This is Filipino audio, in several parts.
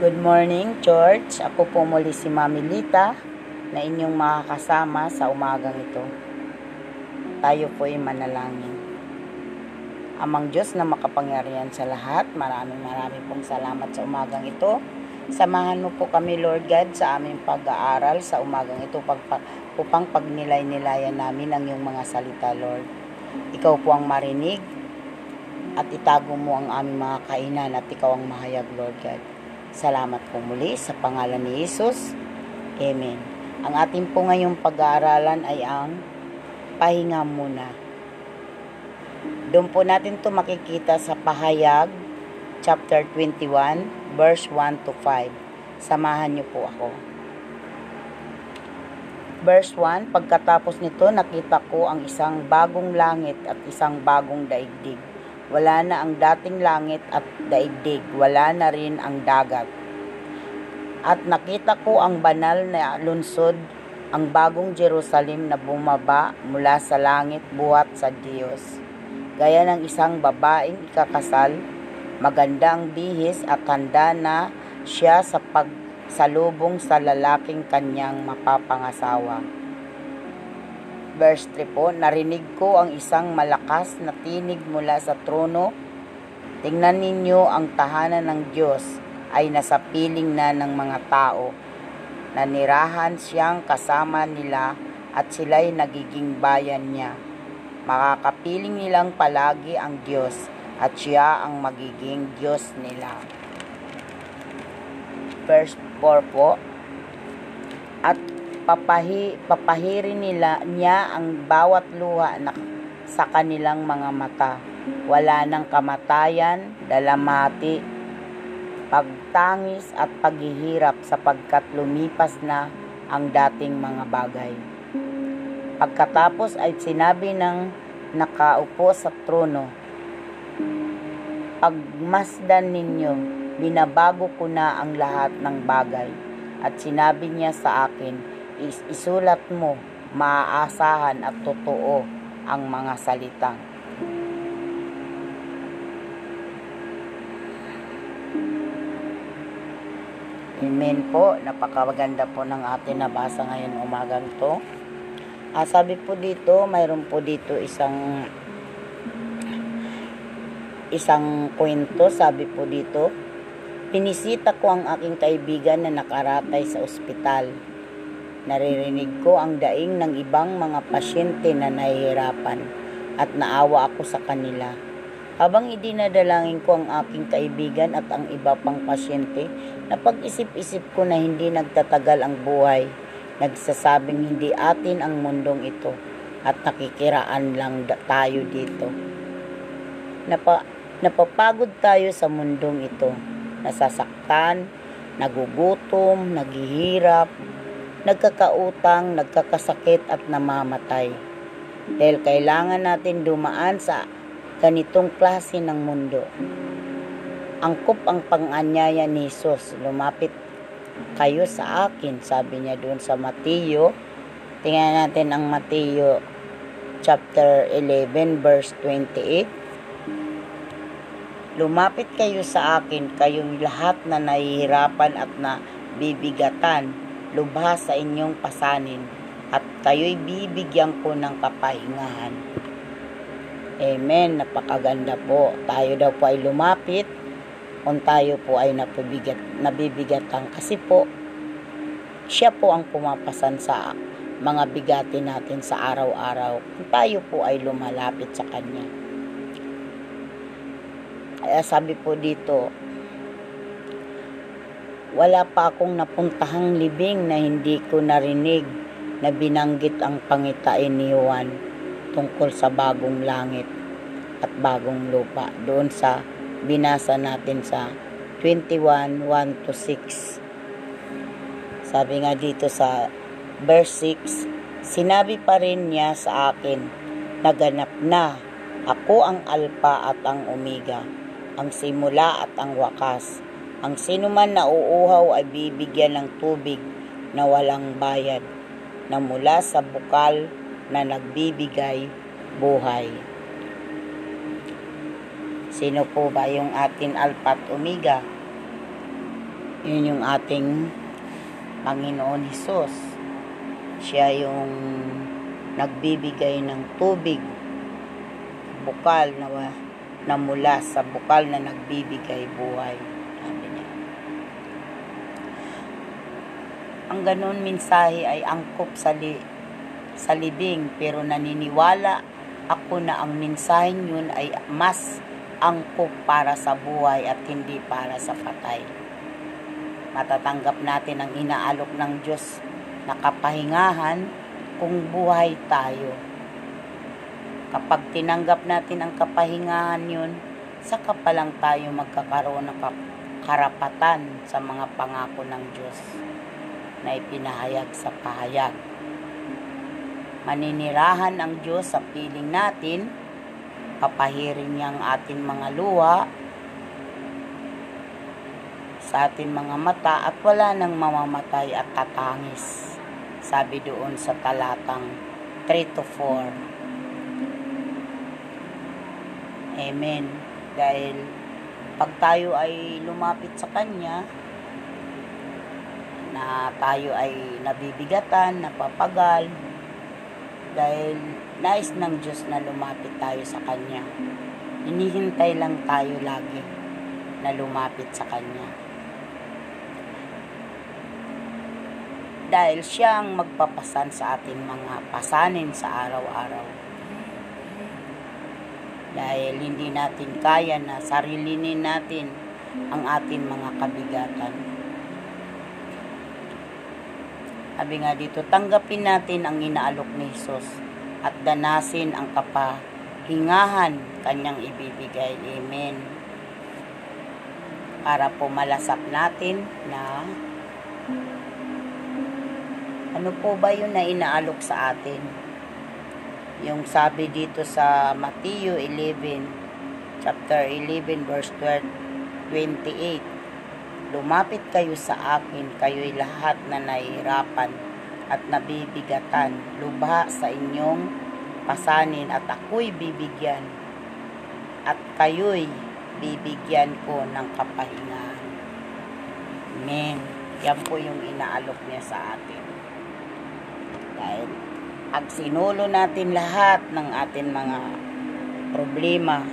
Good morning, church. Ako po muli si Mami Lita na inyong makakasama sa umagang ito. Tayo po ay manalangin. Amang Diyos na makapangyarihan sa lahat, maraming maraming pong salamat sa umagang ito. Samahan mo po kami, Lord God, sa aming pag-aaral sa umagang ito pagpa, upang pagnilay-nilayan namin ang iyong mga salita, Lord. Ikaw po ang marinig at itago mo ang aming mga kainan at ikaw ang mahayag, Lord God. Salamat po muli sa pangalan ni Jesus. Amen. Ang ating po ngayong pag-aaralan ay ang pahinga muna. Doon po natin to makikita sa pahayag chapter 21 verse 1 to 5. Samahan niyo po ako. Verse 1, pagkatapos nito nakita ko ang isang bagong langit at isang bagong daigdig wala na ang dating langit at daigdig, wala na rin ang dagat. At nakita ko ang banal na lunsod, ang bagong Jerusalem na bumaba mula sa langit buhat sa Diyos. Gaya ng isang babaeng ikakasal, maganda ang bihis at handa na siya sa pagsalubong sa lalaking kanyang mapapangasawa verse 3 po, narinig ko ang isang malakas na tinig mula sa trono. Tingnan ninyo ang tahanan ng Diyos ay nasa piling na ng mga tao. Nanirahan siyang kasama nila at sila'y nagiging bayan niya. Makakapiling nilang palagi ang Diyos at siya ang magiging Diyos nila. Verse 4 po, At papahi, papahirin nila niya ang bawat luha na sa kanilang mga mata. Wala ng kamatayan, dalamati, pagtangis at paghihirap sapagkat lumipas na ang dating mga bagay. Pagkatapos ay sinabi ng nakaupo sa trono, Pagmasdan ninyo, binabago ko na ang lahat ng bagay. At sinabi niya sa akin, is isulat mo maaasahan at totoo ang mga salitang. Amen po. Napakaganda po ng ating nabasa ngayon umagang to. Ah, sabi po dito, mayroon po dito isang isang kwento, sabi po dito, pinisita ko ang aking kaibigan na nakaratay sa ospital Naririnig ko ang daing ng ibang mga pasyente na nahihirapan at naawa ako sa kanila. Habang idinadalangin ko ang aking kaibigan at ang iba pang pasyente, napag-isip-isip ko na hindi nagtatagal ang buhay. Nagsasabing hindi atin ang mundong ito at nakikiraan lang tayo dito. Napa, napapagod tayo sa mundong ito. Nasasaktan, nagugutom, naghihirap, nagkakautang, nagkakasakit at namamatay. Dahil kailangan natin dumaan sa ganitong klase ng mundo. Angkop ang panganyaya ni Jesus. Lumapit kayo sa akin, sabi niya doon sa Mateo. Tingnan natin ang Mateo chapter 11 verse 28. Lumapit kayo sa akin, kayong lahat na nahihirapan at na bibigatan lubha sa inyong pasanin at kayo'y bibigyan ko ng kapahingahan. Amen. Napakaganda po. Tayo daw po ay lumapit kung tayo po ay nabibigat, nabibigatan kasi po siya po ang pumapasan sa mga bigati natin sa araw-araw kung tayo po ay lumalapit sa Kanya. Kaya sabi po dito, wala pa akong napuntahang libing na hindi ko narinig na binanggit ang pangitain ni Juan tungkol sa bagong langit at bagong lupa. Doon sa binasa natin sa 21, 1 to 6. Sabi nga dito sa verse 6, Sinabi pa rin niya sa akin, naganap na, ako ang alpa at ang omega, ang simula at ang wakas ang sinuman na uuhaw ay bibigyan ng tubig na walang bayad na mula sa bukal na nagbibigay buhay. Sino po ba yung atin alpha at omega? Yun yung ating Panginoon Hesus. Siya yung nagbibigay ng tubig, bukal na, na mula sa bukal na nagbibigay buhay. Sabi niya. Ang ganun mensahe ay angkop sa, li, sa libing. Pero naniniwala ako na ang mensaheng yun ay mas angkop para sa buhay at hindi para sa patay. Matatanggap natin ang inaalok ng Diyos na kapahingahan kung buhay tayo. Kapag tinanggap natin ang kapahingahan yun, saka pa lang tayo magkakaroon ng karapatan sa mga pangako ng Diyos na ipinahayag sa pahayag. Maninirahan ang Diyos sa piling natin, papahirin niya ang ating mga luha, sa ating mga mata at wala nang mamamatay at tatangis. Sabi doon sa talatang 3 to 4. Amen. Dahil pag tayo ay lumapit sa Kanya, na tayo ay nabibigatan, napapagal, dahil nais ng Diyos na lumapit tayo sa Kanya. Hinihintay lang tayo lagi na lumapit sa Kanya. dahil siya ang magpapasan sa ating mga pasanin sa araw-araw. Dahil hindi natin kaya na sarilinin natin ang ating mga kabigatan. Sabi nga dito, tanggapin natin ang inaalok ni Jesus at danasin ang kapahingahan kanyang ibibigay. Amen. Para pumalasap natin na ano po ba yun na inaalok sa atin? Yung sabi dito sa Matthew 11, chapter 11, verse 28, Lumapit kayo sa akin, kayo'y lahat na nahihirapan at nabibigatan, lubha sa inyong pasanin at ako'y bibigyan at kayo'y bibigyan ko ng kapahingahan. Amen. Yan po yung inaalok niya sa atin. Dahil pag sinulo natin lahat ng atin mga problema,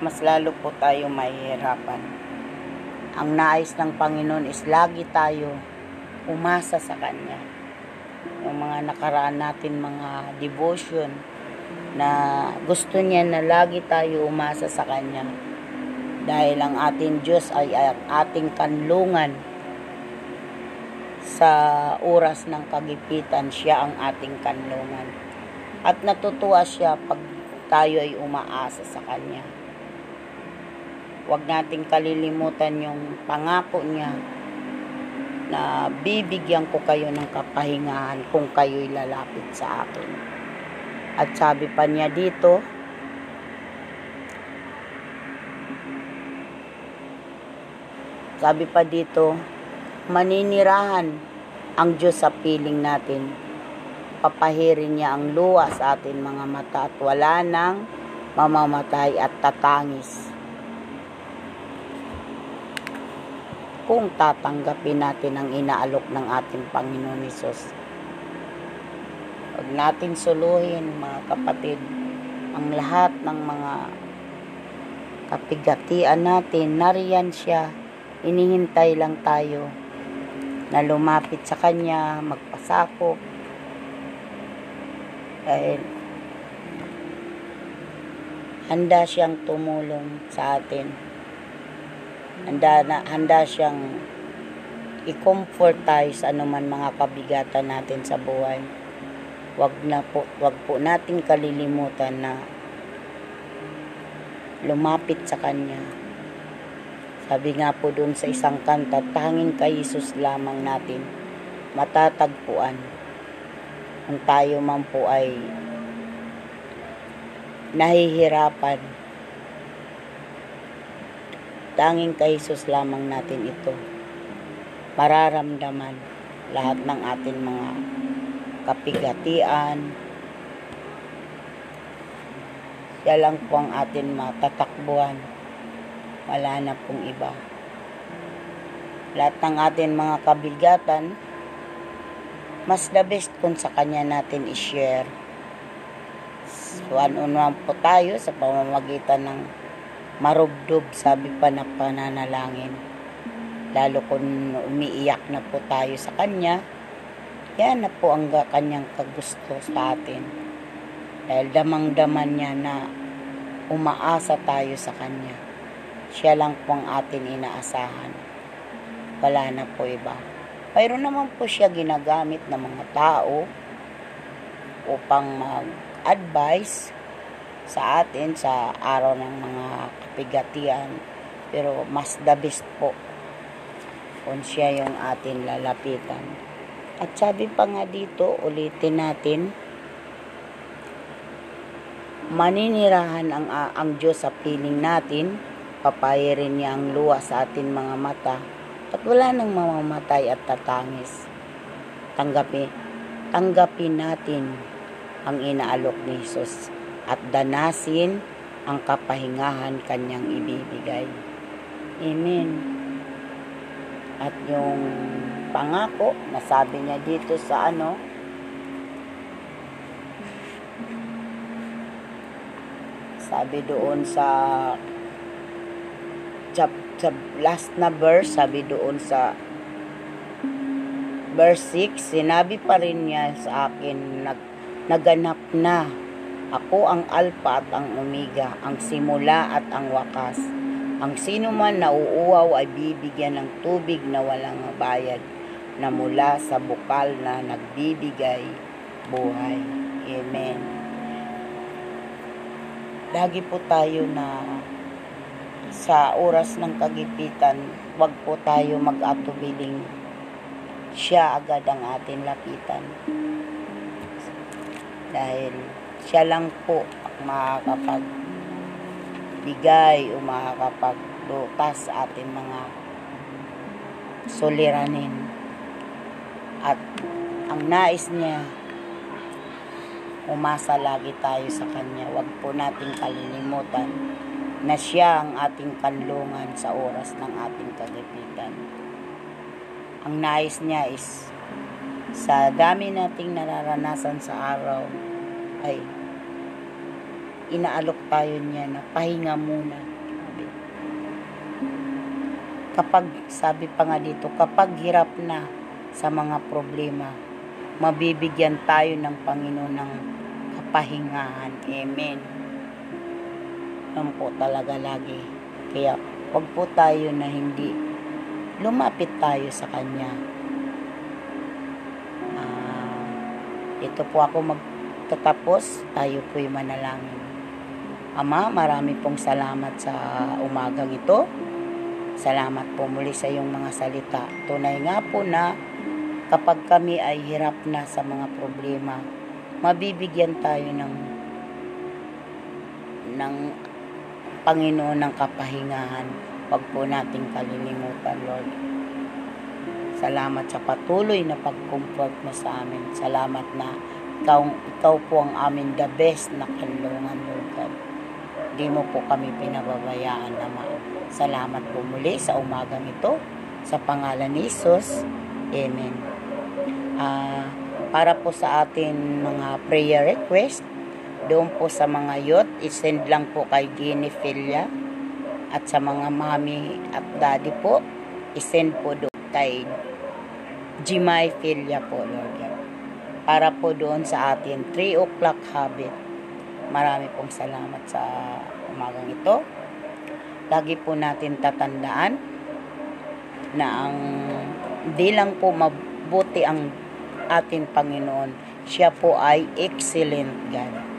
mas lalo po tayo mahihirapan. Ang nais ng Panginoon is lagi tayo umasa sa Kanya. Yung mga nakaraan natin mga devotion na gusto niya na lagi tayo umasa sa Kanya. Dahil ang ating Diyos ay ating kanlungan sa oras ng kagipitan, siya ang ating kanlungan. At natutuwa siya pag tayo ay umaasa sa Kanya. Huwag nating kalilimutan yung pangako niya na bibigyan ko kayo ng kapahingahan kung kayo'y lalapit sa akin. At sabi pa niya dito, sabi pa dito, maninirahan ang Diyos sa piling natin. Papahirin niya ang luwa sa atin mga mata at wala nang mamamatay at tatangis. Kung tatanggapin natin ang inaalok ng ating Panginoon Isos. Huwag natin suluhin mga kapatid ang lahat ng mga kapigatian natin. Nariyan siya. Inihintay lang tayo na lumapit sa kanya, magpasakop. Dahil handa siyang tumulong sa atin. Handa, na, handa siyang i-comfort tayo sa anuman mga kabigatan natin sa buhay. Wag na po, wag po nating kalilimutan na lumapit sa Kanya sabi nga po doon sa isang kanta, tanging kay Jesus lamang natin matatagpuan. Kung tayo man po ay nahihirapan, tanging kay Jesus lamang natin ito. Mararamdaman lahat ng atin mga kapigatian. Siya lang po ang atin matatakbuhan wala na pong iba. lahat ng atin mga kabigatan, mas the best kung sa Kanya natin i-share. One-on-one po tayo sa pamamagitan ng marubdob, sabi pa na pananalangin. Lalo kung umiiyak na po tayo sa Kanya, yan na po ang Kanyang kagusto sa atin. Dahil damang-daman niya na umaasa tayo sa Kanya. Siya lang po ang atin inaasahan. Wala na po iba. Mayroon naman po siya ginagamit ng mga tao upang mag-advise sa atin sa araw ng mga kapigatian. Pero mas the best po kung siya yung atin lalapitan. At sabi pa nga dito, ulitin natin, maninirahan ang, ang Diyos sa piling natin, papayirin niya ang luwa sa atin mga mata, at wala nang mamamatay at tatangis. Tanggapin, tanggapin natin ang inaalok ni Jesus at danasin ang kapahingahan kanyang ibibigay. Amen. At yung pangako, nasabi niya dito sa ano, sabi doon sa sa, sa last na verse, sabi doon sa verse 6, sinabi pa rin niya sa akin, nag, naganap na. Ako ang alpha at ang omega, ang simula at ang wakas. Ang sino man na uuaw ay bibigyan ng tubig na walang bayad na mula sa bukal na nagbibigay buhay. Amen. Lagi po tayo na sa oras ng kagipitan, wag po tayo mag-atubiling siya agad ang atin lapitan. Dahil siya lang po makakapagbigay o makakapaglutas sa ating mga suliranin. At ang nais niya, umasa lagi tayo sa Kanya. Huwag po nating kalilimutan na siya ang ating kanlungan sa oras ng ating kagipitan. Ang nais niya is sa dami nating nararanasan sa araw ay inaalok tayo niya na pahinga muna. Kapag, sabi pa nga dito, kapag hirap na sa mga problema, mabibigyan tayo ng Panginoon ng kapahingahan. Amen. Yan po talaga lagi. Kaya, wag po tayo na hindi lumapit tayo sa Kanya. Ah, ito po ako magtatapos. Tayo po'y manalangin. Ama, marami pong salamat sa umagang ito. Salamat po muli sa iyong mga salita. Tunay nga po na kapag kami ay hirap na sa mga problema, mabibigyan tayo ng ng Panginoon ng kapahingahan. Huwag po nating kalilimutan, Lord. Salamat sa patuloy na pag-comfort mo sa amin. Salamat na ikaw, ikaw po ang amin the best na kanlungan, Lord God. Hindi mo po kami pinababayaan, Ama. Salamat po muli sa umagang ito. Sa pangalan ni Jesus. Amen. Ah, para po sa atin mga prayer request, doon po sa mga youth, isend lang po kay Filia. At sa mga mami at daddy po, isend po doon kay Jimay Filia po, Lord God. Para po doon sa atin, 3 o'clock habit. Marami pong salamat sa umagang ito. Lagi po natin tatandaan na ang di lang po mabuti ang ating Panginoon, siya po ay excellent God.